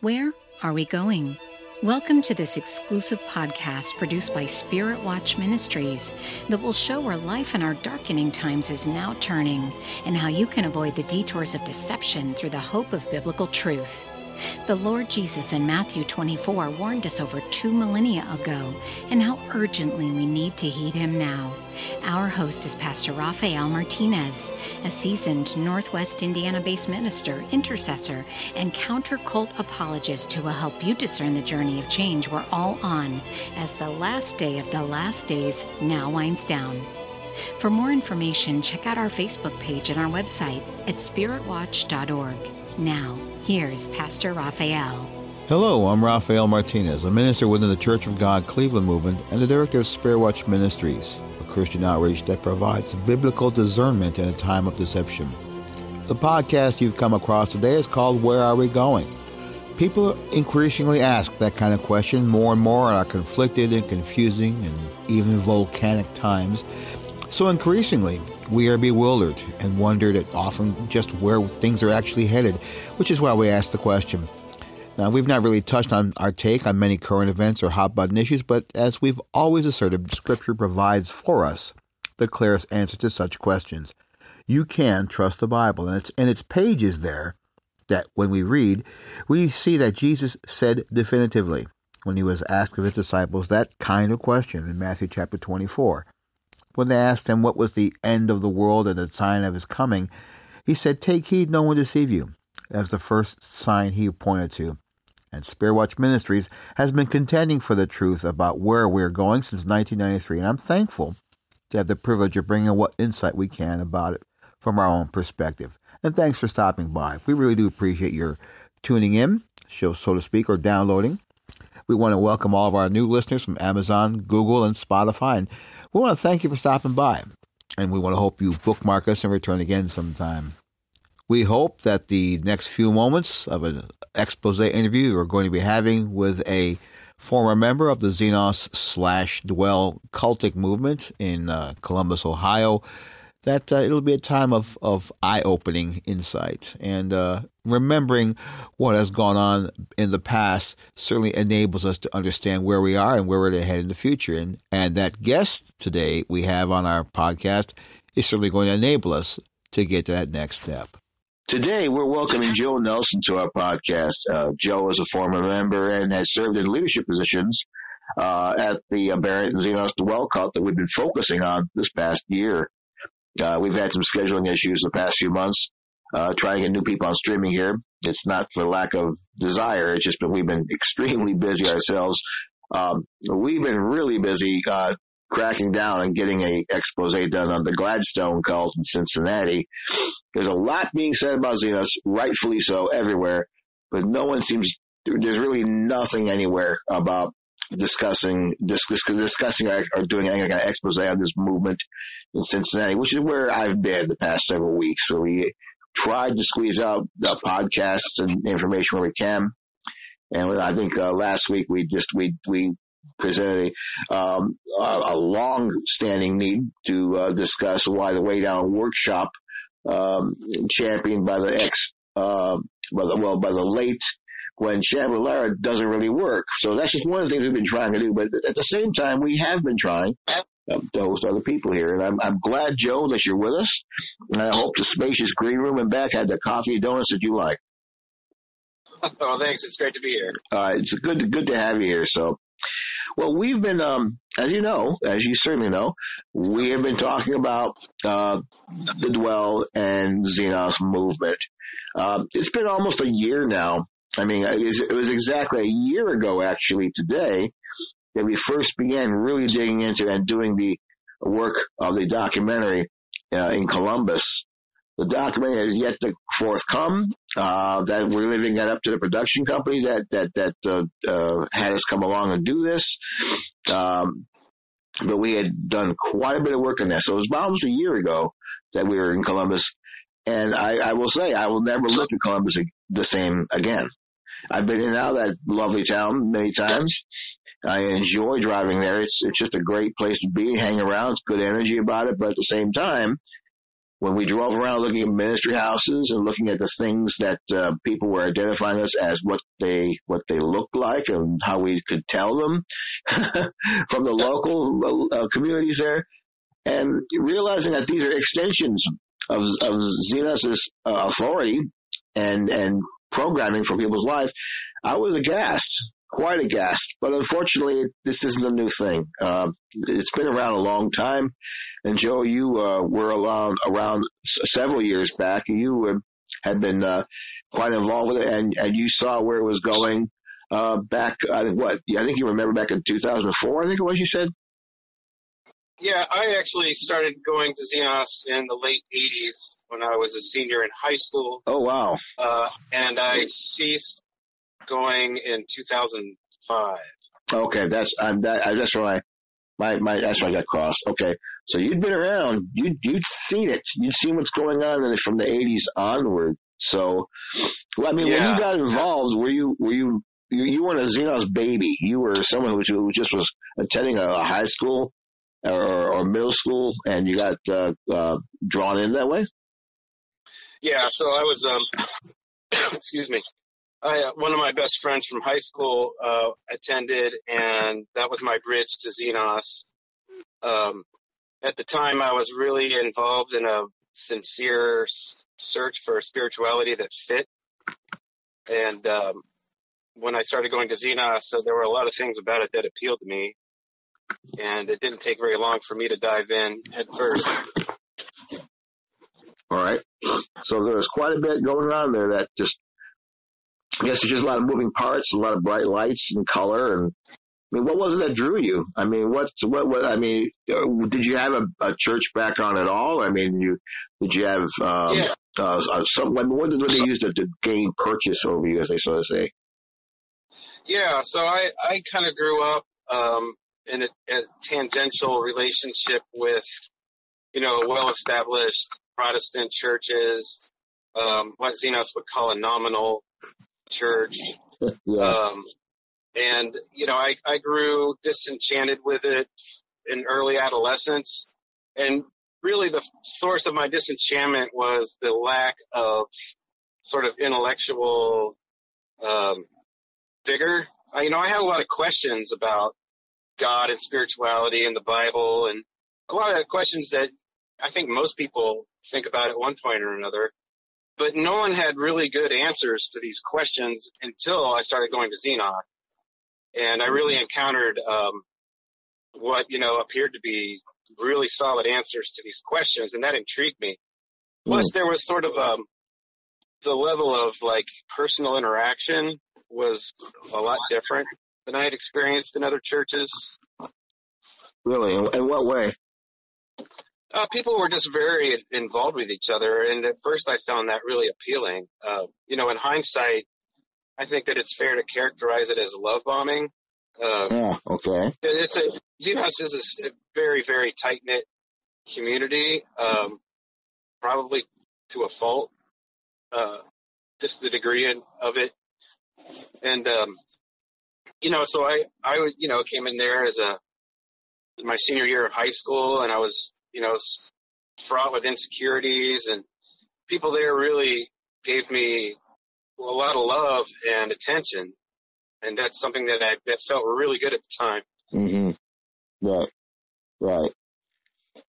Where are we going? Welcome to this exclusive podcast produced by Spirit Watch Ministries that will show where life in our darkening times is now turning and how you can avoid the detours of deception through the hope of biblical truth. The Lord Jesus in Matthew 24 warned us over two millennia ago and how urgently we need to heed him now. Our host is Pastor Rafael Martinez, a seasoned Northwest Indiana based minister, intercessor, and counter cult apologist who will help you discern the journey of change we're all on as the last day of the last days now winds down. For more information, check out our Facebook page and our website at spiritwatch.org. Now, here's Pastor Raphael. Hello, I'm Raphael Martinez, a minister within the Church of God Cleveland Movement and the director of Spirit Watch Ministries, a Christian outreach that provides biblical discernment in a time of deception. The podcast you've come across today is called Where Are We Going? People increasingly ask that kind of question more and more in our conflicted and confusing and even volcanic times. So increasingly, we are bewildered and wondered at often just where things are actually headed, which is why we ask the question. Now, we've not really touched on our take on many current events or hot button issues, but as we've always asserted, Scripture provides for us the clearest answer to such questions. You can trust the Bible, and it's, and its pages there that when we read, we see that Jesus said definitively when he was asked of his disciples that kind of question in Matthew chapter 24. When they asked him what was the end of the world and the sign of his coming, he said, Take heed no one deceive you, as the first sign he pointed to. And Spirit Watch Ministries has been contending for the truth about where we're going since 1993, and I'm thankful to have the privilege of bringing what insight we can about it from our own perspective. And thanks for stopping by. We really do appreciate your tuning in, show, so to speak, or downloading. We want to welcome all of our new listeners from Amazon, Google, and Spotify, and we want to thank you for stopping by, and we want to hope you bookmark us and return again sometime. We hope that the next few moments of an expose interview we're going to be having with a former member of the Xenos slash Dwell cultic movement in uh, Columbus, Ohio, that uh, it'll be a time of, of eye opening insight. And uh, remembering what has gone on in the past certainly enables us to understand where we are and where we're to head in the future. And, and that guest today we have on our podcast is certainly going to enable us to get to that next step. Today, we're welcoming Joe Nelson to our podcast. Uh, Joe is a former member and has served in leadership positions uh, at the uh, Barrett and Xenos Dwell Cult that we've been focusing on this past year. Uh, we've had some scheduling issues the past few months, uh, trying to get new people on streaming here. It's not for lack of desire. It's just been, we've been extremely busy ourselves. Um, we've been really busy, uh, cracking down and getting a expose done on the Gladstone cult in Cincinnati. There's a lot being said about Xenos, rightfully so, everywhere, but no one seems, there's really nothing anywhere about discussing discuss, discussing or, or doing any kind of expose on this movement in Cincinnati, which is where I've been the past several weeks. So we tried to squeeze out the podcasts and information where we can. And I think uh, last week we just we we presented a, um, a long-standing need to uh, discuss why the Weigh Down workshop, um, championed by the ex, uh, by the, well, by the late Gwen Shamblin Lara doesn't really work. So that's just one of the things we've been trying to do. But at the same time, we have been trying host other people here. And I'm, I'm glad, Joe, that you're with us. And I hope the spacious green room and back had the coffee and donuts that you like. Oh, thanks. It's great to be here. Uh, it's good, good to have you here. So, well, we've been, um, as you know, as you certainly know, we have been talking about uh, the Dwell and Xenos movement. Uh, it's been almost a year now I mean, it was exactly a year ago, actually, today, that we first began really digging into and doing the work of the documentary uh, in Columbus. The documentary has yet to forthcome. Uh, that we're leaving that up to the production company that that that uh, uh, had us come along and do this. Um, but we had done quite a bit of work on that. So it was about almost a year ago that we were in Columbus. And I, I will say I will never look at Columbus the same again. I've been in and out of that lovely town many times. I enjoy driving there. It's it's just a great place to be, hang around. It's good energy about it, but at the same time, when we drove around looking at ministry houses and looking at the things that uh, people were identifying us as what they what they looked like and how we could tell them from the local uh, communities there, and realizing that these are extensions of of Xenos's uh, authority and and programming for people's life, I was aghast quite aghast. But unfortunately, this isn't a new thing. Uh, it's been around a long time. And Joe, you uh, were around around several years back. You had been uh, quite involved with it, and and you saw where it was going. Uh, back, I think what? I think you remember back in 2004. I think it was. You said. Yeah, I actually started going to Xenos in the late 80s when I was a senior in high school. Oh wow! Uh, and I ceased going in 2005. Okay, that's I'm that that's my my that's why I got crossed. Okay, so you'd been around, you you'd seen it, you'd seen what's going on from the 80s onward. So, well, I mean, yeah. when you got involved, were you were you you, you weren't a Xenos baby. You were someone who, who just was attending a, a high school or, or, middle school, and you got uh, uh, drawn in that way. Yeah, so I was, um, excuse me, I, uh, one of my best friends from high school uh, attended, and that was my bridge to Xenos. Um, at the time, I was really involved in a sincere search for spirituality that fit. And um, when I started going to Xenos, so there were a lot of things about it that appealed to me. And it didn't take very long for me to dive in at first. All right. So there's quite a bit going on there that just I guess there's just a lot of moving parts, a lot of bright lights and color. And I mean, what was it that drew you? I mean, what, what, what, I mean, uh, did you have a, a church background at all? I mean, you, did you have, um, yeah. uh, uh some, I mean, what did they use to, to gain purchase over you, as they sort of say? Yeah. So I, I kind of grew up, um, in a, a tangential relationship with, you know, well-established Protestant churches, um, what Xenos would call a nominal church. yeah. Um, and, you know, I, I grew disenchanted with it in early adolescence. And really the source of my disenchantment was the lack of sort of intellectual, um, vigor. I, you know, I had a lot of questions about God and spirituality and the Bible and a lot of questions that I think most people think about at one point or another but no one had really good answers to these questions until I started going to Xenos. And I really encountered, um, what, you know, appeared to be really solid answers to these questions. And that intrigued me. Plus mm. there was sort of, um, the level of like personal interaction was a lot different than I had experienced in other churches. Really? In what way? Uh, people were just very involved with each other, and at first I found that really appealing. Uh, you know, in hindsight, I think that it's fair to characterize it as love bombing. Uh, yeah. Okay. It's a Xenos is a very very tight knit community, um, probably to a fault. Uh, just the degree in, of it, and um, you know, so I I you know came in there as a my senior year of high school, and I was you know, fraught with insecurities and people there really gave me a lot of love and attention. And that's something that I that felt really good at the time. Mm-hmm. Right. Right.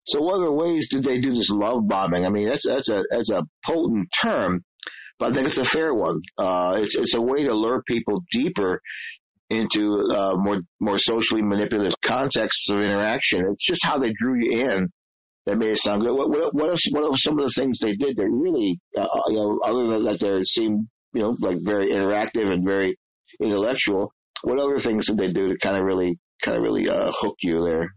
So what other ways did they do this love bombing? I mean, that's, that's a, that's a potent term, but I think it's a fair one. Uh, it's, it's a way to lure people deeper into, uh, more, more socially manipulative contexts of interaction. It's just how they drew you in that made it sound good. What what what are, what are some of the things they did that really, uh, uh, you know, other than that they seemed, you know, like very interactive and very intellectual. What other things did they do to kind of really, kind of really uh, hook you there?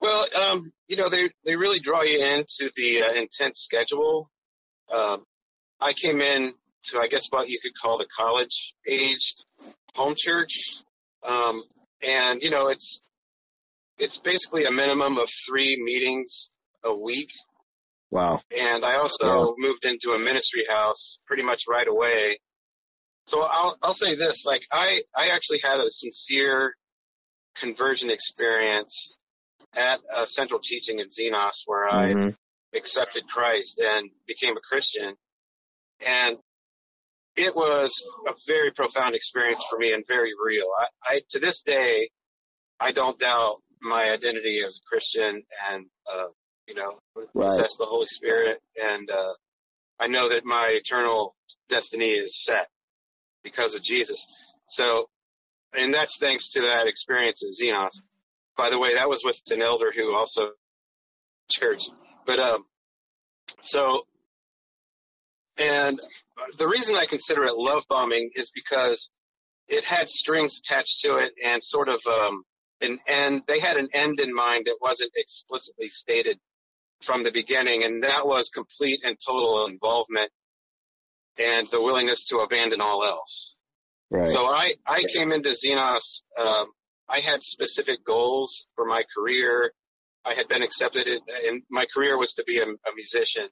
Well, um, you know, they they really draw you into the uh, intense schedule. Um, I came in to, I guess, what you could call the college aged home church. Um, and, you know, it's, it's basically a minimum of three meetings a week. Wow. And I also wow. moved into a ministry house pretty much right away. So I'll, I'll say this, like I, I actually had a sincere conversion experience at a central teaching at Xenos where mm-hmm. accepted Christ and became a Christian. And it was a very profound experience for me and very real. I, I to this day, I don't doubt my identity as a Christian and, uh, you know, Right. possess the Holy Spirit. And, uh, I know that my eternal destiny is set because of Jesus. So, and that's thanks to that experience at Xenos. By the way, that was with an elder who also church. But, um, so, and the reason I consider it love bombing is because it had strings attached to it and sort of, um, an end, they had an end in mind that wasn't explicitly stated from the beginning, and that was complete and total involvement and the willingness to abandon all else. Right. So I, I came into Xenos, um, I had specific goals for my career. I had been accepted in, and my career was to be a, a musician.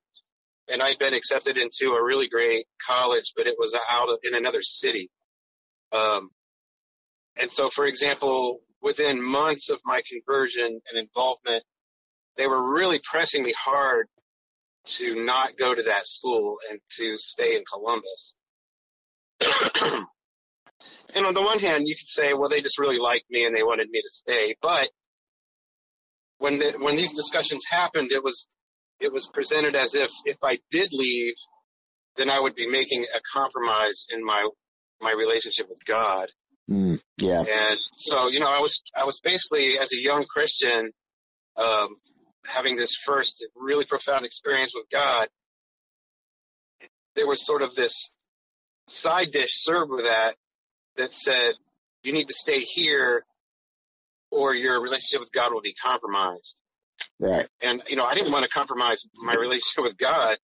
And I'd been accepted into a really great college, but it was out of, in another city. Um, and so, for example, within months of my conversion and involvement, they were really pressing me hard to not go to that school and to stay in Columbus. and on the one hand, you could say, well, they just really liked me and they wanted me to stay. But when the, when these discussions happened, it was it was presented as if if I did leave, then I would be making a compromise in my my relationship with God. Mm, yeah. And so, you know, I was, I was basically as a young Christian, um, having this first really profound experience with God. There was sort of this side dish served with that that said, you need to stay here or your relationship with God will be compromised. Right. And, you know, I didn't want to compromise my relationship with God.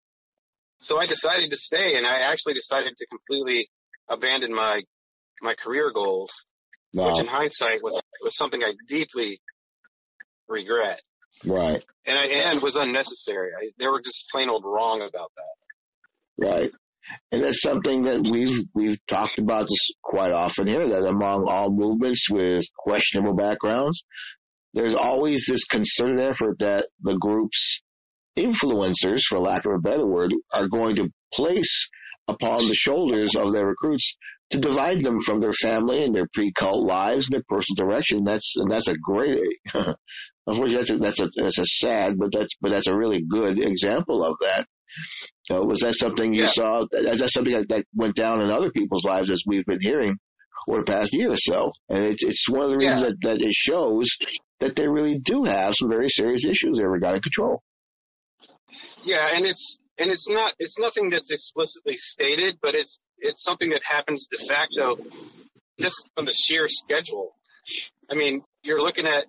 So I decided to stay and I actually decided to completely abandon my, my career goals, Wow. which in hindsight was, was something I deeply regret Right. and I, and was unnecessary. I, they were just plain old wrong about that. Right. And that's something that we've we've talked about this quite often here. That among all movements with questionable backgrounds, there's always this concerted effort that the group's influencers, for lack of a better word, are going to place upon the shoulders of their recruits to divide them from their family and their pre-cult lives and their personal direction. That's and that's a great. Unfortunately, that's a, that's a that's a sad, but that's but that's a really good example of that. So was that something you Yeah. saw? Is that something that, that went down in other people's lives as we've been hearing over the past year or so? And it's it's one of the reasons Yeah. that, that it shows that they really do have some very serious issues they regarding control. Yeah, and it's and it's not it's nothing that's explicitly stated, but it's it's something that happens de facto just from the sheer schedule. I mean, you're looking at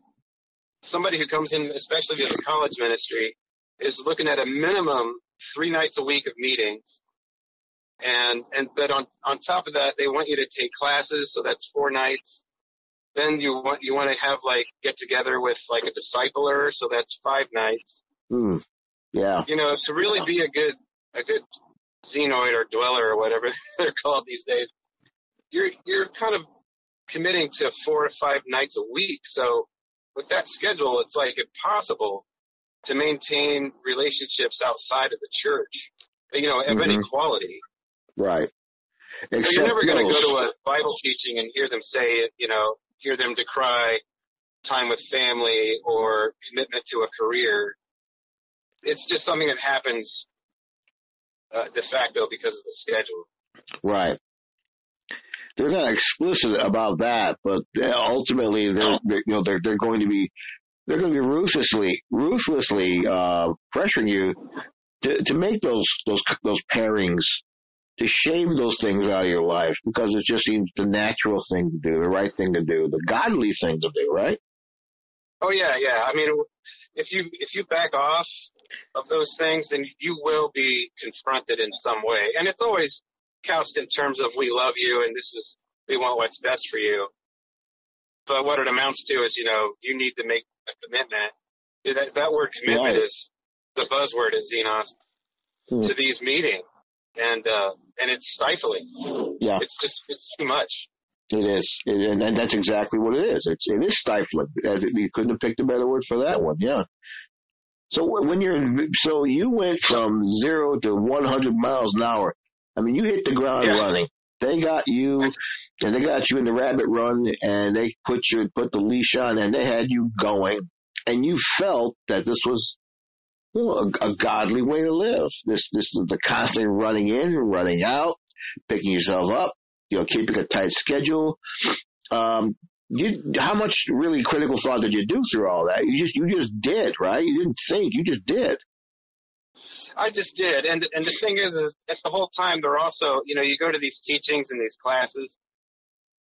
somebody who comes in, especially to the college ministry, is looking at a minimum three nights a week of meetings. And and but on on top of that, they want you to take classes, so that's four nights. Then you want you want to have like get together with like a discipler, so that's five nights Hmm. Yeah. you know, to really be a good a good xenoid or dweller or whatever they're called these days, you're you're kind of committing to four or five nights a week. So with that schedule, it's like impossible to maintain relationships outside of the church. You know, of any Mhm. quality. Right. So you're never going to go to a Bible teaching and hear them say it, you know, hear them decry time with family or commitment to a career. It's just something that happens uh, de facto because of the schedule. Right. They're not explicit about that, but uh, ultimately they're, they're you know they're they're going to be they're going to be ruthlessly ruthlessly uh, pressuring you to to make those those those pairings to shave those things out of your life because it just seems the natural thing to do, the right thing to do, the godly thing to do, right? Oh yeah, yeah. I mean, if you if you back off of those things, then you will be confronted in some way, and it's always couched in terms of "we love you" and "this is we want what's best for you." But what it amounts to is, you know, you need to make a commitment. That that word commitment Right. is the buzzword at Xenos Hmm. to these meetings, and uh, and it's stifling. Yeah. It's just it's too much. It is, and, and that's exactly what it is. It's it is stifling. You couldn't have picked a better word for that one. Yeah. So when you're, so you went from zero to 100 miles an hour. I mean, you hit the ground Yeah. running. They got you, and they got you in the rabbit run, and they put you put the leash on, and they had you going, and you felt that this was, you know, a, a godly way to live. This this is the constant running in, running out, picking yourself up, you know, keeping a tight schedule. Um, you, how much really critical thought did you do through all that? You just you just did, right? You didn't think, you just did. I just did, and and the thing is, is at the whole time they're also, you know, you go to these teachings and these classes,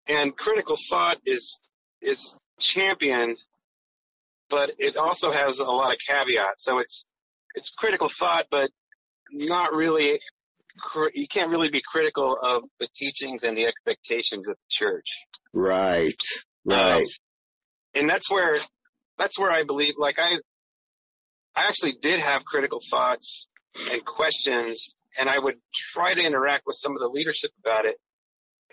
and critical thought is is championed, but it also has a lot of caveats. So it's it's critical thought, but not really. You can't really be critical of the teachings and the expectations of the church. Right, Um, right. and that's where that's where I believe like I I actually did have critical thoughts and questions and I would try to interact with some of the leadership about it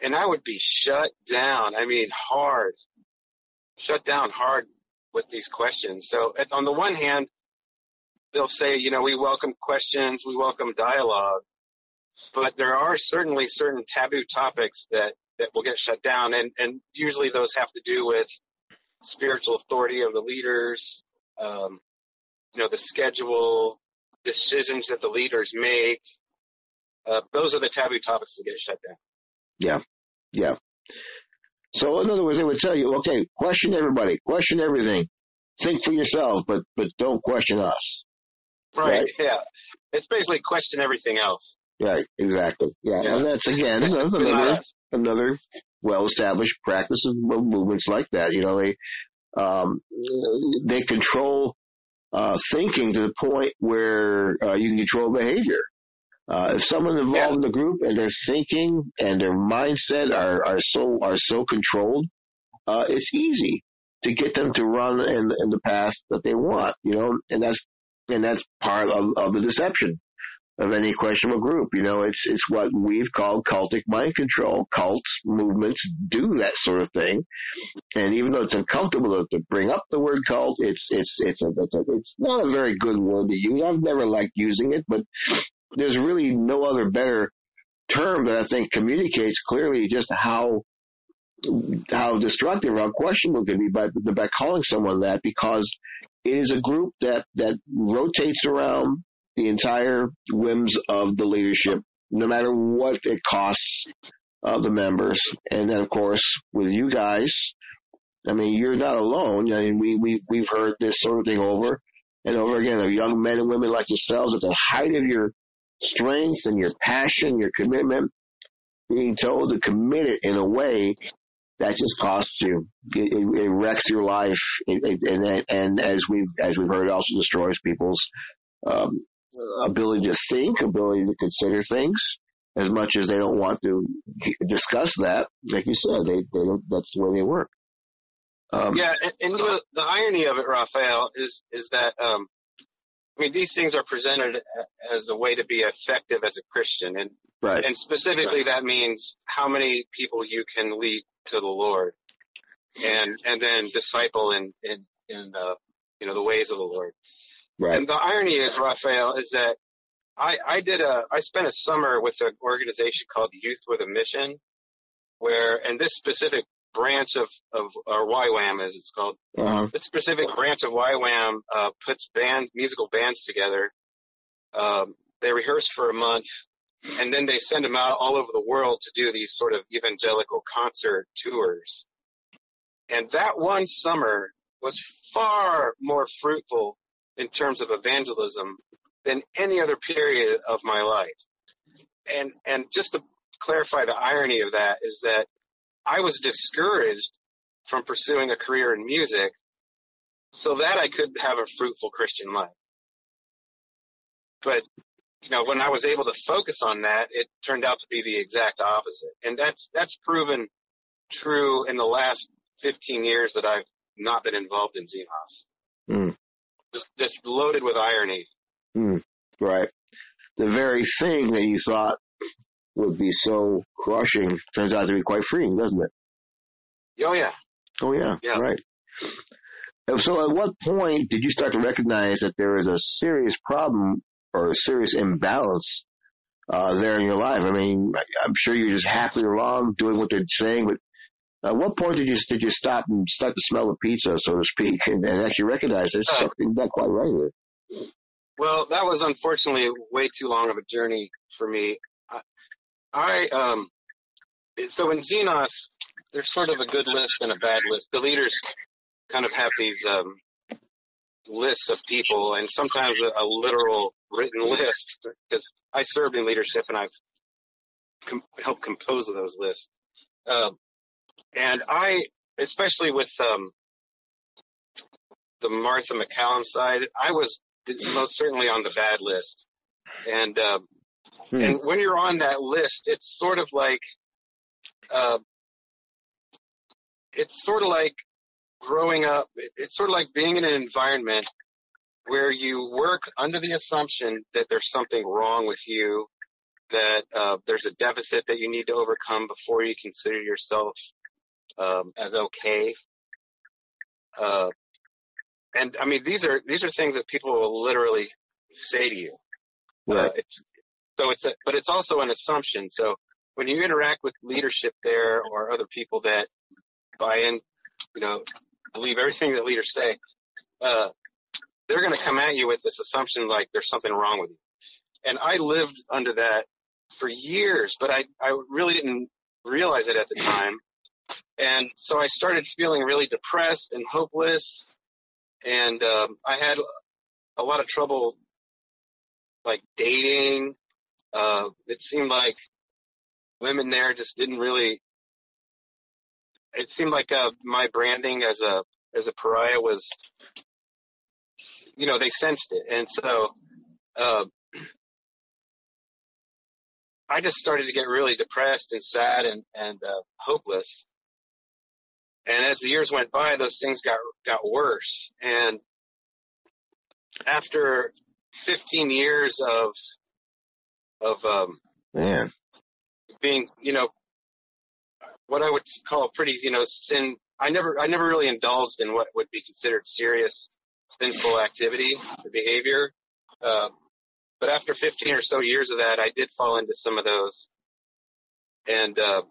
and I would be shut down. I mean hard. Shut down hard with these questions. So at, on the one hand they'll say, you know, we welcome questions, we welcome dialogue, but there are certainly certain taboo topics that that will get shut down and and usually those have to do with spiritual authority of the leaders, um, you know, the schedule, decisions that the leaders make. Uh, those are the taboo topics that get shut down. Yeah. Yeah. So in other words, they would tell you, okay, question everybody, question everything, think for yourself, but but don't question us. Right. Yeah. It's basically question everything else. Right, exactly. Yeah, Yeah. and that's again that's another another well-established practice of of movements like that. You know, they um, they control uh, thinking to the point where uh, you can control behavior. Uh, if someone's involved Yeah. in the group and their thinking and their mindset are, are so are so controlled, uh, it's easy to get them to run in, in the path that they want. You know, and that's and that's part of, of the deception of any questionable group. You know, it's it's what we've called cultic mind control. Cults movements do that sort of thing, and even though it's uncomfortable to, bring up the word cult, it's it's it's a, it's a it's not a very good word to use. I've never liked using it, but there's really no other better term that I think communicates clearly just how how destructive how questionable it can be by by calling someone that because it is a group that that rotates around the entire whims of the leadership, no matter what it costs uh, the members. And then, of course, with you guys, I mean, you're not alone. I mean, we we we've heard this sort of thing over and over again of young men and women like yourselves at the height of your strength and your passion, your commitment, being told to commit it in a way that just costs you. It, it, it wrecks your life, it, and and as we've as we've heard, also destroys people's um, ability to think, ability to consider things. As much as they don't want to discuss that, like you said, they they don't. That's the way they work. Um, Yeah, and, and you know, the irony of it, Raphael, is is that um, I mean these things are presented as a way to be effective as a Christian, and Right. and specifically that means how many people you can lead to the Lord, and and then disciple in in in uh, you know the ways of the Lord. Right. And the irony is, Raphael, is that I I did a I spent a summer with an organization called Youth with a Mission, where and this specific branch of of or YWAM as it's called Uh-huh. this specific branch of YWAM uh, puts band musical bands together. Um, they rehearse for a month, and then they send them out all over the world to do these sort of evangelical concert tours. And that one summer was far more fruitful in terms of evangelism than any other period of my life. And and just to clarify the irony of that is that I was discouraged from pursuing a career in music so that I could have a fruitful Christian life. But, you know, when I was able to focus on that, it turned out to be the exact opposite. And that's, that's proven true in the last 15 years that I've not been involved in Xenos. Mm. Just, just loaded with irony. Mm. Right. The very thing that you thought would be so crushing turns out to be quite freeing, doesn't it? Oh yeah. Oh yeah, Yeah. right. So at what point did you start to recognize that there is a serious problem or a serious imbalance uh, there in your life? I mean, I'm sure you're just happily along doing what they're saying, but at what point did you did you stop and start to smell the pizza, so to speak, and, and actually recognize there's something not quite right here? Well, that was unfortunately way too long of a journey for me. I, I um, so in Xenos, there's sort of a good list and a bad list. The leaders kind of have these um, lists of people, and sometimes a, a literal written list because I served in leadership and I've com- helped compose those lists. Uh, and I, especially with um, the Martha McCallum side, I was most certainly on the bad list. And uh, hmm. and when you're on that list, it's sort of like uh, it's sort of like growing up. It's sort of like being in an environment where you work under the assumption that there's something wrong with you, that uh, there's a deficit that you need to overcome before you consider yourself um, as okay. Uh, and I mean, these are these are things that people will literally say to you. Uh, right. Uh, it's so it's a, but it's also an assumption. So when you interact with leadership there or other people that buy in, you know, believe everything that leaders say, uh, they're going to come at you with this assumption like there's something wrong with you. And I lived under that for years, but I, I really didn't realize it at the time. And so I started feeling really depressed and hopeless. And um, I had a lot of trouble like dating. Uh, it seemed like women there just didn't really. It seemed like uh, my branding as a as a pariah was, you know, they sensed it, and so uh, I just started to get really depressed and sad and and uh, hopeless. And as the years went by, those things got got worse. And after 15 years of of um, man being, you know, what I would call pretty, you know, sin. I never, I never really indulged in what would be considered serious sinful activity or behavior. Uh, but after 15 or so years of that, I did fall into some of those. And, uh,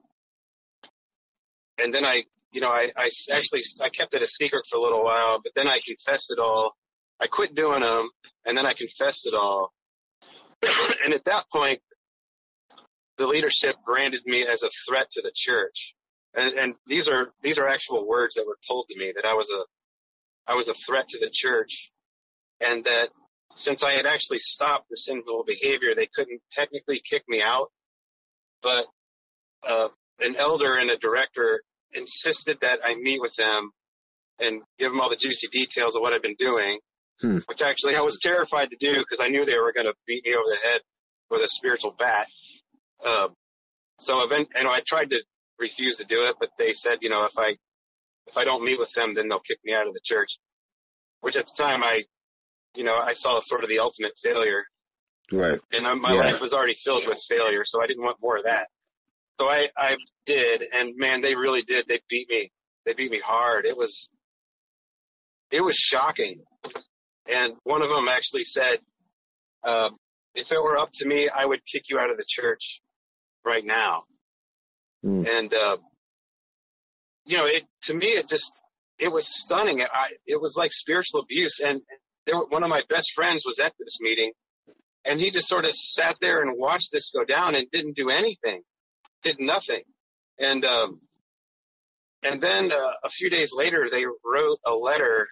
and then I, you know, I, I actually, I kept it a secret for a little while, but then I confessed it all. I quit doing them and then I confessed it all. and at that point, the leadership branded me as a threat to the church. And, and these are, these are actual words that were told to me that I was a, I was a threat to the church and that since I had actually stopped the sinful behavior, they couldn't technically kick me out, but, uh, an elder and a director insisted that I meet with them and give them all the juicy details of what I've been doing, hmm. which actually I was terrified to do because I knew they were going to beat me over the head with a spiritual bat. Uh, so event, you know, I tried to refuse to do it, but they said, you know, if I, if I don't meet with them, then they'll kick me out of the church, which at the time I, you know, I saw sort of the ultimate failure. Right. And my yeah. life was already filled with failure, so I didn't want more of that. So I, I did, and man, they really did. They beat me. They beat me hard. It was, it was shocking. And one of them actually said, uh, if it were up to me, I would kick you out of the church right now. Mm. And, uh, you know, it, to me, it just, it was stunning. I, it was like spiritual abuse. And there were, one of my best friends was at this meeting and he just sort of sat there and watched this go down and didn't do anything, did nothing. And, um, and then uh, a few days later, they wrote a letter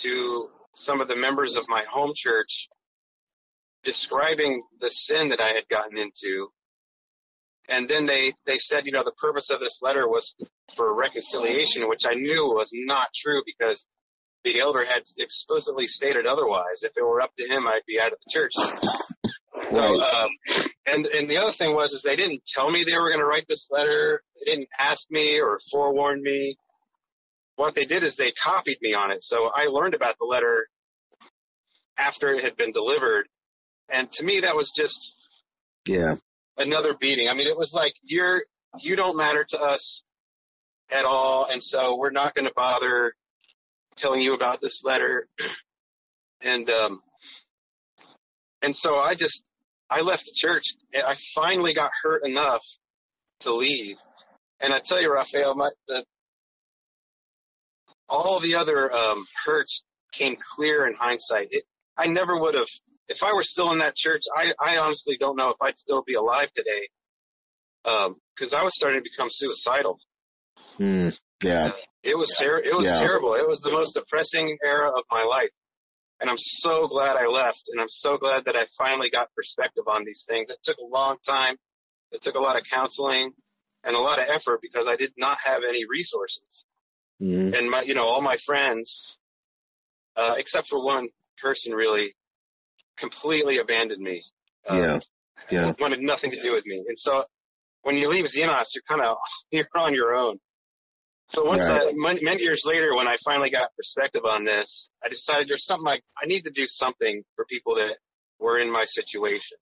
to some of the members of my home church describing the sin that I had gotten into and then they, they said, you know, the purpose of this letter was for reconciliation, which I knew was not true because the elder had explicitly stated otherwise. If it were up to him, I'd be out of the church. So, um, and and the other thing was is they didn't tell me they were going to write this letter. They didn't ask me or forewarn me. What they did is they copied me on it. So I learned about the letter after it had been delivered, and to me that was just yeah another beating. I mean, it was like you're you don't matter to us at all, and so we're not going to bother telling you about this letter. And, um, and so I just, I left the church. I finally got hurt enough to leave. And I tell you, Raphael, my, the, all the other, um, hurts came clear in hindsight. It, I never would have, if I were still in that church, I, I honestly don't know if I'd still be alive today. Um, cause I was starting to become suicidal. Mm, yeah. It was ter- it was Yeah. terrible. It was the most depressing era of my life. And I'm so glad I left and I'm so glad that I finally got perspective on these things. It took a long time. It took a lot of counseling and a lot of effort because I did not have any resources. Mhm. And my, you know, all my friends, uh, except for one person really completely abandoned me. Uh, Yeah. Yeah. Wanted nothing to do with me. And so when you leave Xenos, you're kind of, you're on your own. So once Right. I, many, many years later, when I finally got perspective on this, I decided there's something I, I need to do something for people that were in my situation.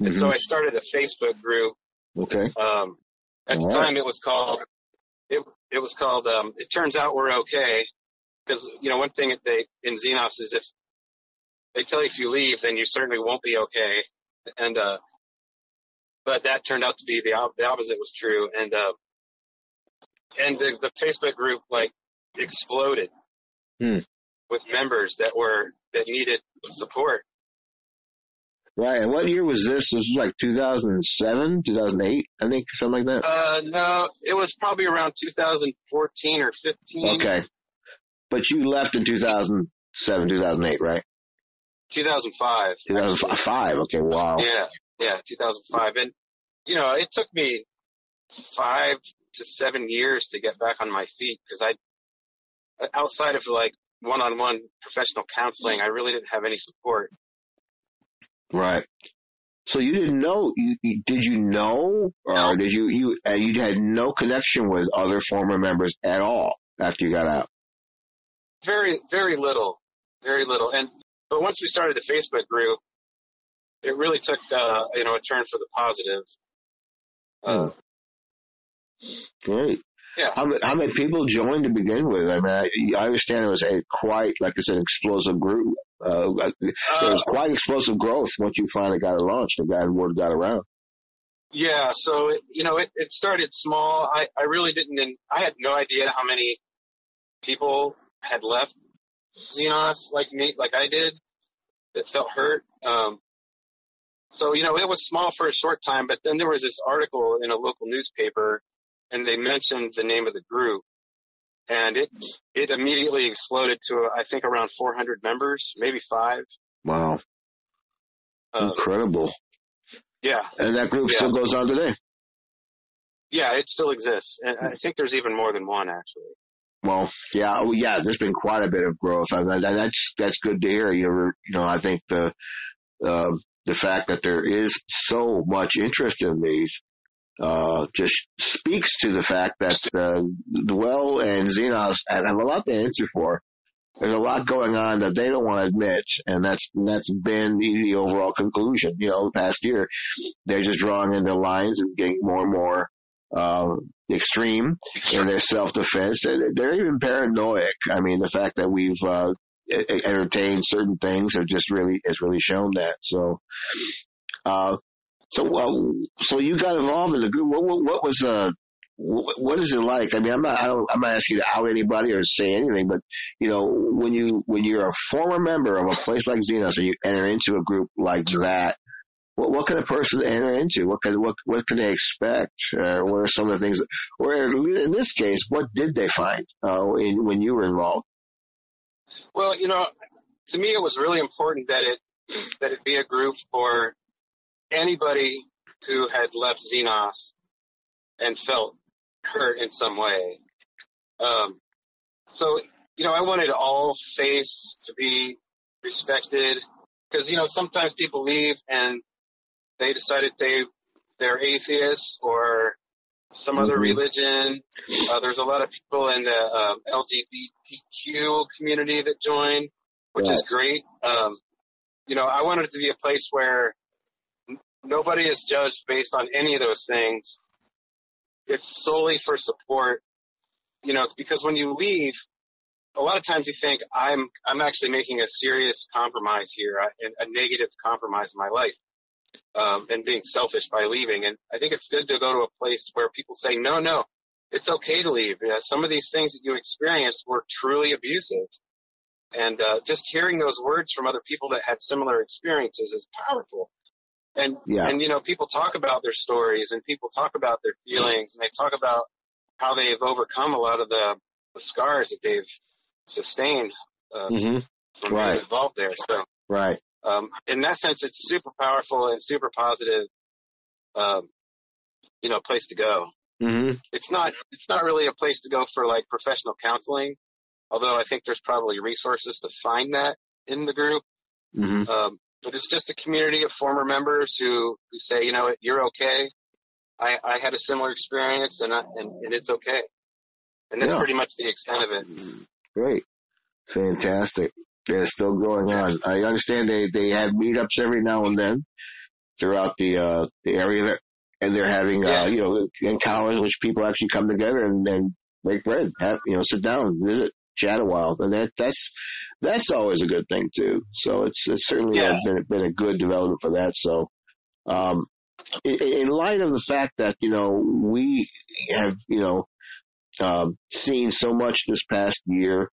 And so Mhm. I started a Facebook group. Okay. Um, at the All right. time it was called, it, it was called, um, it turns out we're okay. Cause, you know, one thing that they, in Xenos is if they tell you if you leave, then you certainly won't be okay. And, uh, but that turned out to be the, the opposite was true. And, uh, and the, the Facebook group like exploded Hmm. with members that were, that needed support. Right. And what year was this? This was like 2007, 2008, I think, something like that. Uh, no, it was probably around 2014 or 15. Okay. But you left in 2007, 2008, right? 2005. 2005. Okay. Wow. Yeah, yeah, 2005. And, you know, it took me five to seven years to get back on my feet because I, outside of like one-on-one professional counseling, I really didn't have any support. Right. So you didn't know? You, you, did you know, or No. did you you uh, you had no connection with other former members at all after you got out? Very, very little, very little. And, but once we started the Facebook group, it really took, uh, you know, a turn for the positive. Uh, Great. Yeah. How, how many people joined to begin with? I mean, I, I understand it was a quite, like I said, explosive group. Uh, there uh, was quite explosive growth once you finally got it launched and got word got around. Yeah, so it, you know, it, it started small. I, I really didn't, I had no idea how many people had left Xenos like me, like I did, that felt hurt. Um, so, you know, it was small for a short time, but then there was this article in a local newspaper and they mentioned the name of the group and it, it immediately exploded to, I think around 400 members, maybe five. Wow. Uh, Incredible. yeah, And that group Yeah. still goes on today. yeah, it still exists. And I think there's even more than one actually. Well, yeah, oh, yeah. There's been quite a bit of growth. I mean, that's that's good to hear. You know, I think the uh, the fact that there is so much interest in these uh, just speaks to the fact that uh, Dwell and Xenos have a lot to answer for. There's a lot going on that they don't want to admit, and that's that's been the, the overall conclusion. You know, the past year, they're just drawing in their lines and getting more and more uh, extreme in their self-defense. And they're even paranoid. I mean, the fact that we've uh, entertained certain things have just really has really shown that. So, uh, so uh, so you got involved in the group. What, what, what was uh what, is it like? I mean, I'm not I don't I'm not asking you to out anybody or say anything, but you know, when you when you're a former member of a place like Xenos and you enter into a group like that. What, what can a person enter into? What can what what can they expect? Uh, what are some of the things? Or in this case, what did they find uh, in, when you were involved? Well, you know, to me, it was really important that it that it be a group for anybody who had left Xenos and felt hurt in some way. Um, so, you know, I wanted all faiths to be respected because, you know, sometimes people leave and they decided they they're atheists or some other Mhm. religion. Uh, there's a lot of people in the um, LGBTQ community that join, which is great. Um, you know, I wanted it to be a place where nobody is judged based on any of those things. It's solely for support. You know, because when you leave, a lot of times you think I'm I'm actually making a serious compromise here, a, a negative compromise in my life, um, and being selfish by leaving. And I think it's good to go to a place where people say, no, no, it's okay to leave. You know, some of these things that you experienced were truly abusive, and uh, just hearing those words from other people that had similar experiences is powerful. And Yeah. and you know, people talk about their stories and people talk about their feelings and they talk about how they've overcome a lot of the, the scars that they've sustained uh, hmm from Right. being involved there. So Right. um, in that sense, it's super powerful and super positive. Um, you know, place to go. hmm It's not it's not really a place to go for like professional counseling, although I think there's probably resources to find that in the group. hmm Um, but it's just a community of former members who, who say, you know, you're okay. I, I had a similar experience and, I, and, and it's okay. And that's Yeah. pretty much the extent of it. Great. Fantastic. Yeah, it's still going on. I understand they, they have meetups every now and then throughout the, uh, the area that, and they're having, uh, you know, encounters in which people actually come together and, and make bread, have, you know, sit down, visit, chat a while. And that, that's, that's always a good thing too. So it's, it's certainly Yeah. been, been a good development for that. So, um, in, in light of the fact that, you know, we have, you know, um, seen so much this past year.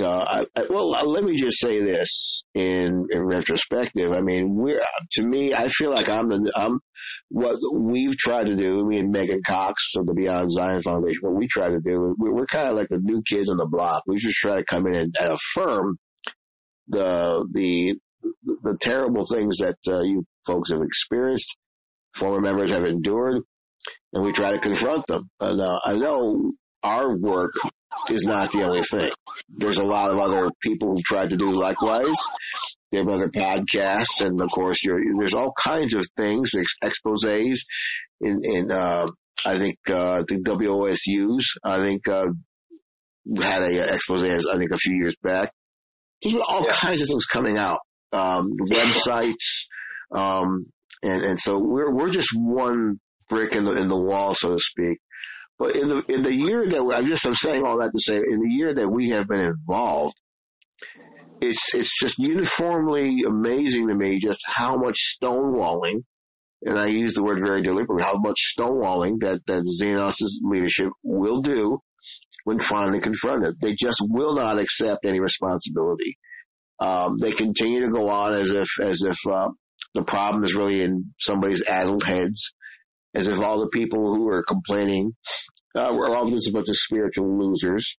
Uh, I, I, well, uh, let me just say this in, in retrospective. I mean, we're, to me, I feel like I'm the, I'm, what we've tried to do, me and Megan Cox of the Beyond Zion Foundation, what we try to do, we're, we're kind of like the new kids on the block. We just try to come in and, and affirm the, the, the terrible things that uh, you folks have experienced, former members have endured, and we try to confront them. And uh, I know our work is not the only thing. There's a lot of other people who've tried to do likewise. They have other podcasts, and of course, there's all kinds of things, ex- exposés. In, in uh, I think uh, the WOSU's, I think uh, had a expose, I think a few years back. There's all Yeah. kinds of things coming out, um, websites, um, and and so we're we're just one brick in the in the wall, so to speak. But in the in the year that I'm just I'm saying all that to say in the year that we have been involved, it's it's just uniformly amazing to me just how much stonewalling, and I use the word very deliberately, how much stonewalling that that Xenos' leadership will do when finally confronted. They just will not accept any responsibility. Um, they continue to go on as if as if uh, the problem is really in somebody's addled heads, as if all the people who are complaining uh, are all just a bunch of spiritual losers.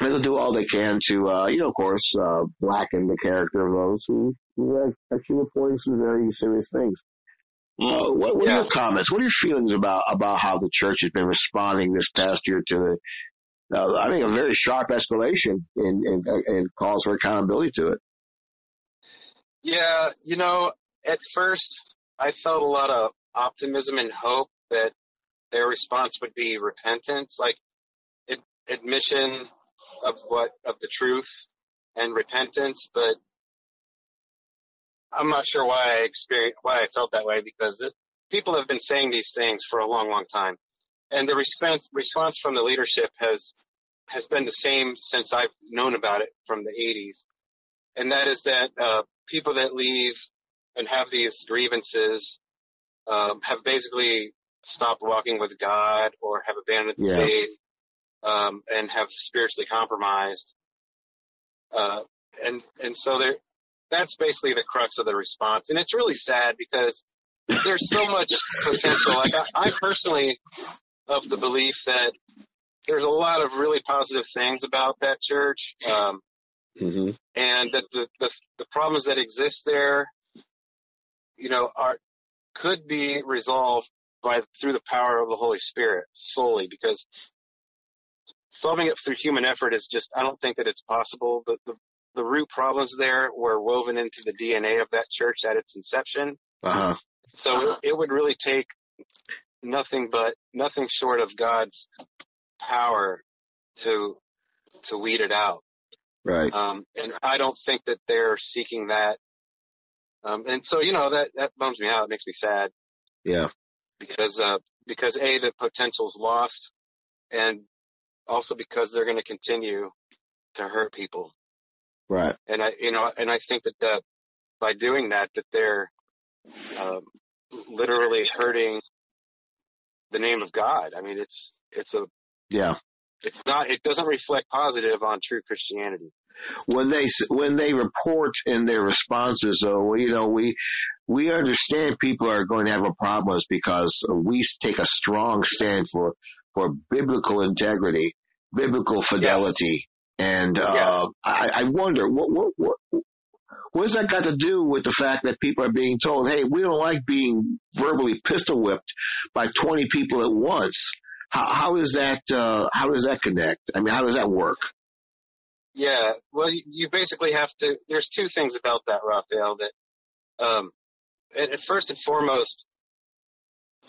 And they'll do all they can to, uh, you know, of course, uh, blacken the character of those who, who are actually reporting some very serious things. Uh, what, what are Yeah. your comments? What are your feelings about about how the church has been responding this past year to the, uh, I think, a very sharp escalation and, and, and calls for accountability to it? Yeah, you know, at first I felt a lot of optimism and hope that their response would be repentance, like ad- admission of what of the truth and repentance. But I'm not sure why I experienced why I felt that way because it, people have been saying these things for a long, long time, and the response response from the leadership has has been the same since I've known about it from the 80s, and that is that uh, people that leave and have these grievances um, have basically stopped walking with God or have abandoned the Yeah. faith um, and have spiritually compromised. Uh, and and so there, that's basically the crux of the response, and it's really sad because there's so much potential. Like I, I personally of the belief that there's a lot of really positive things about that church. Um, Mm-hmm. and that the, the the problems that exist there, you know, are could be resolved by through the power of the Holy Spirit solely because solving it through human effort is just I don't think that it's possible. The the, the root problems there were woven into the DNA of that church at its inception. Uh huh. So it, it would really take nothing but nothing short of God's power to to weed it out. Right. Um, and I don't think that they're seeking that. Um, and so, you know, that, that bums me out. It makes me sad Yeah. because, uh, because A, the potential's lost and also because they're going to continue to hurt people. Right. And I, you know, and I think that, that by doing that, that they're um, literally hurting the name of God. I mean, it's it's a yeah. It's not. It doesn't reflect positive on true Christianity. When they when they report in their responses, oh, you know, we we understand people are going to have a problem because we take a strong stand for for biblical integrity, biblical fidelity, and uh, yeah. I, I wonder what what what What's that got to do with the fact that people are being told, hey, we don't like being verbally pistol whipped by 20 people at once? How, how is that, uh, how does that connect? I mean, how does that work? Yeah, well, you basically have to, there's two things about that, Rafael, that, um, and first and foremost,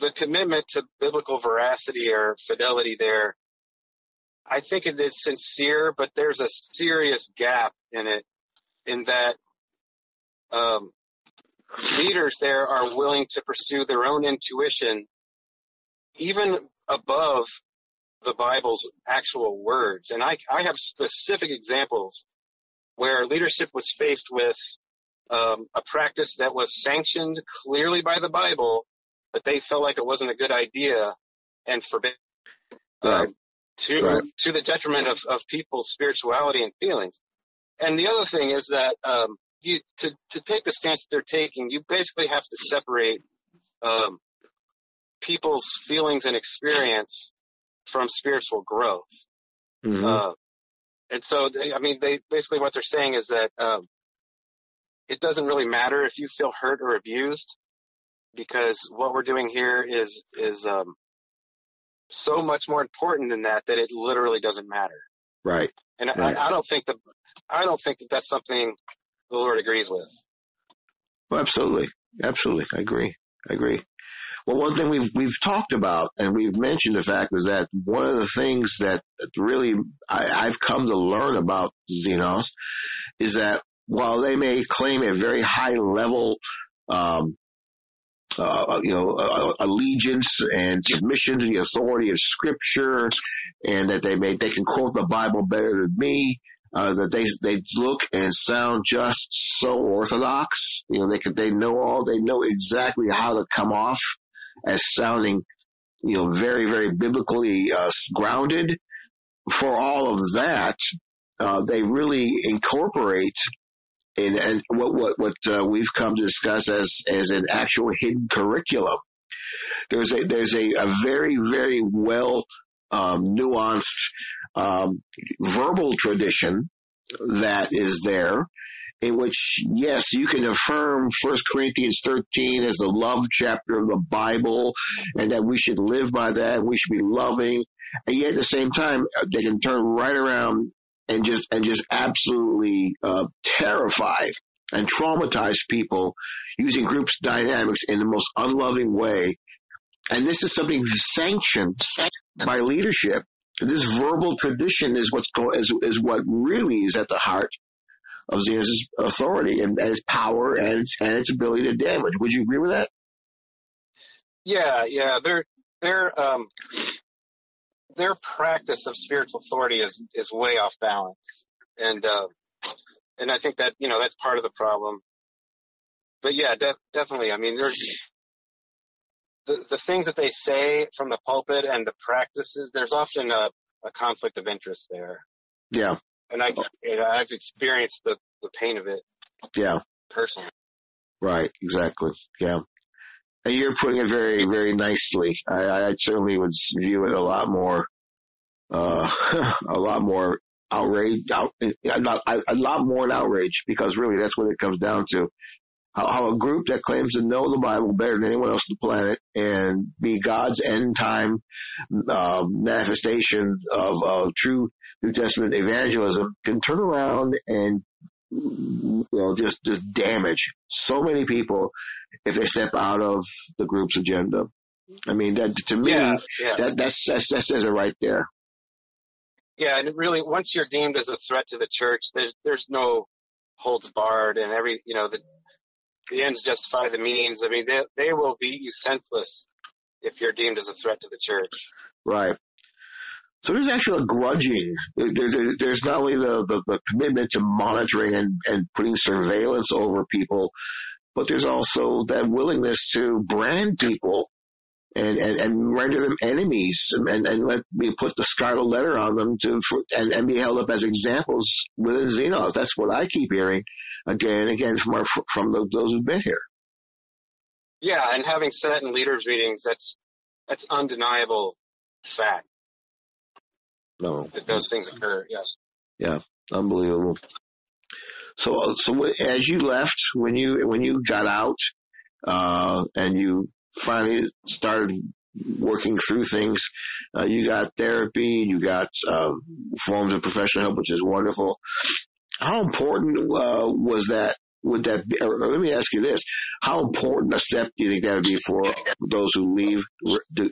the commitment to biblical veracity or fidelity there, I think it is sincere, but there's a serious gap in it in that um, leaders there are willing to pursue their own intuition even above the Bible's actual words. And I, I have specific examples where leadership was faced with um, a practice that was sanctioned clearly by the Bible, but they felt like it wasn't a good idea and forbid uh, to right. to the detriment of, of people's spirituality and feelings. And the other thing is that um, you to to take the stance that they're taking, you basically have to separate um, people's feelings and experience from spiritual growth. Mm-hmm. Uh, and so, they, I mean, they basically what they're saying is that um, it doesn't really matter if you feel hurt or abused, because what we're doing here is is um, so much more important than that that it literally doesn't matter. Right. And right. I, I don't think that I don't think that that's something the Lord agrees with. Well, absolutely, absolutely, I agree. I agree. Well, one thing we've we've talked about and we've mentioned the fact is that one of the things that really I, have come to learn about Xenos is that while they may claim a very high level, um, uh, you know, uh, allegiance and submission to the authority of Scripture, and that they may they can quote the Bible better than me, uh, that they they look and sound just so orthodox. You know, they can they know all they know exactly how to come off as sounding, you know, very very biblically uh, grounded. For all of that, uh, they really incorporate in and what what what uh, we've come to discuss as as an actual hidden curriculum. There's a there's a, a very very well um, nuanced um, verbal tradition that is there in which, yes, you can affirm First Corinthians 13 as the love chapter of the Bible and that we should live by that. We should be loving. And yet at the same time, they can turn right around and just, and just absolutely, uh, terrify and traumatize people using groups dynamics in the most unloving way. And this is something sanctioned by leadership this verbal tradition is what's go, is, is what really is at the heart of Xenos's authority and, and its power and its, and its ability to damage. Would you agree with that? Yeah, yeah. Their their um their practice of spiritual authority is is way off balance, and uh, and I think that you know that's part of the problem. But yeah, de- definitely. I mean, there's the, the things that they say from the pulpit and the practices, there's often a, a conflict of interest there. Yeah. And I, and I've experienced the, the pain of it. Yeah. Personally. Right. Exactly. Yeah. And you're putting it very, very nicely. I, I certainly would view it a lot more, uh, a lot more outrage, out, not, a lot more an outrage because really that's what it comes down to how, how a group that claims to know the Bible better than anyone else on the planet and be God's end time uh, manifestation of uh, true New Testament evangelism can turn around and you know just just damage so many people if they step out of the group's agenda. I mean that to me yeah, yeah. that that's, that's that says it right there. Yeah, and really, once you're deemed as a threat to the church, there's there's no holds barred, and every you know the the ends justify the means. I mean, they, they will beat you senseless if you're deemed as a threat to the church. Right. So there's actually a grudging. There's, there's not only the, the, the commitment to monitoring and, and putting surveillance over people, but there's also that willingness to brand people and, and, and render them enemies and, and let me put the scarlet letter on them to, for, and, and be held up as examples within Xenos. That's what I keep hearing again and again from our, from the, those who've been here. Yeah. And having sat in leaders meetings, that's, that's undeniable fact. No. That those things occur. Yes. Yeah. Unbelievable. So, so as you left, when you, when you got out, uh, and you finally started working through things. Uh, you got therapy, you got um, forms of professional help, which is wonderful. How important uh, was that? Would that be? let me ask you this: How important a step do you think that would be for those who leave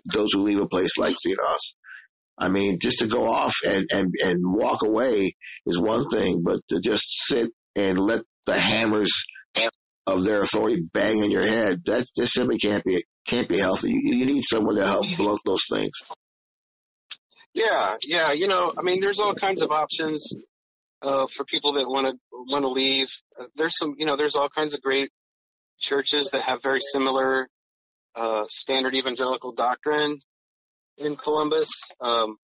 those who leave a place like Xenos? I mean, just to go off and, and, and walk away is one thing, but to just sit and let the hammers of their authority bang in your head, that, that simply can't be can't be healthy. You, you need someone to help blunt those things. Yeah, yeah. You know, I mean, there's all kinds of options uh, for people that want to want to leave. Uh, there's some, you know, there's all kinds of great churches that have very similar uh, standard evangelical doctrine in Columbus. Um,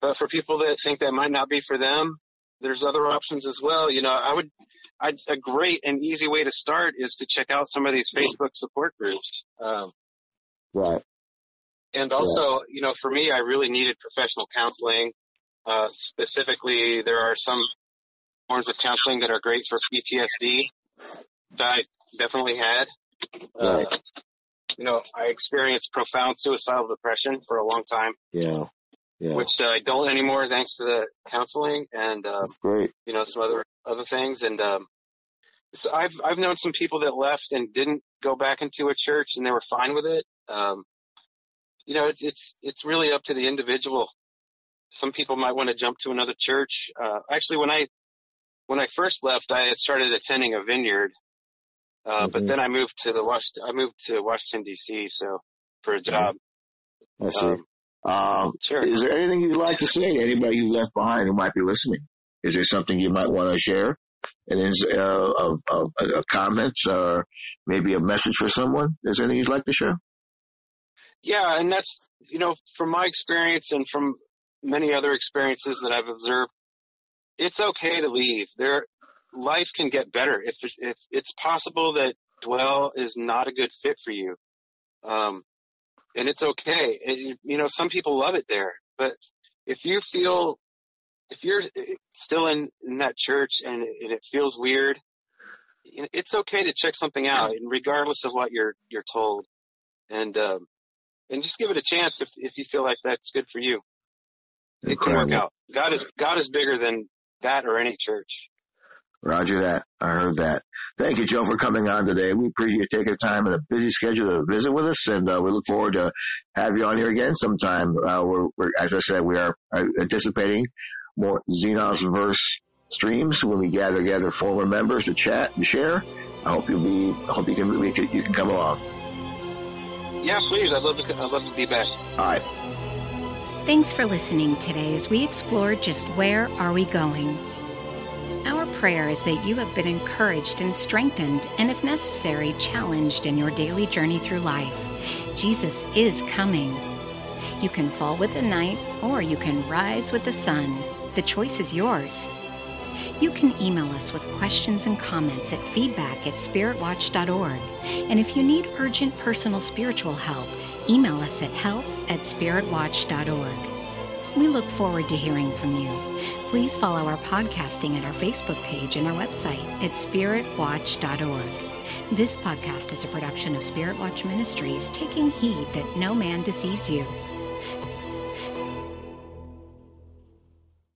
but for people that think that might not be for them, there's other options as well. You know, I would I'd, a great and easy way to start is to check out some of these Facebook support groups. Um, right. And also, you know, for me, I really needed professional counseling. Uh, specifically, there are some forms of counseling that are great for PTSD that I definitely had. Right. Uh, you know, I experienced profound suicidal depression for a long time. Yeah. Yeah. Which uh, I don't anymore thanks to the counseling and, uh, That's great. you know, some other, other things. And, um, so I've, I've known some people that left and didn't go back into a church and they were fine with it. Um, you know, it's, it's, it's really up to the individual. Some people might want to jump to another church. Uh, actually, when I, when I first left, I had started attending a vineyard. Uh, mm-hmm. but then I moved to the Washington, I moved to Washington DC. So for a job. I see. Um, Um, Sure. Is there anything you'd like to say to anybody you left behind who might be listening? Is there something you might want to share? And is uh, a, a, a comment or maybe a message for someone? Is there anything you'd like to share? Yeah, and that's you know from my experience and from many other experiences that I've observed, it's okay to leave. There, life can get better if if it's possible that Dwell is not a good fit for you, um, and it's okay. It, you know, some people love it there, but if you feel if you're still in in that church and it, and it feels weird, it's okay to check something out, and regardless of what you're you're told, and um, and just give it a chance if if you feel like that's good for you. It can work out. God is God is bigger than that or any church. Roger that. I heard that. Thank you, Joe, for coming on today. We appreciate you taking time in a busy schedule to visit with us, and uh, we look forward to have you on here again sometime. Uh, we're, we're, as I said, we are uh, anticipating more Xenos verse streams when we gather together former members to chat and share. I hope you'll be. I hope you can. We can you can come along. Yeah, please. I'd love to. I'd love to be back. All right. Thanks for listening today as we explore just where are we going. Our prayer is that you have been encouraged and strengthened, and if necessary, challenged in your daily journey through life. Jesus is coming. You can fall with the night, or you can rise with the sun. The choice is yours. You can email us with questions and comments at feedback at spiritwatch.org. And if you need urgent personal spiritual help, email us at help at spiritwatch.org. We look forward to hearing from you. Please follow our podcasting at our Facebook page and our website at spiritwatch.org. This podcast is a production of Spirit Watch Ministries, taking heed that no man deceives you.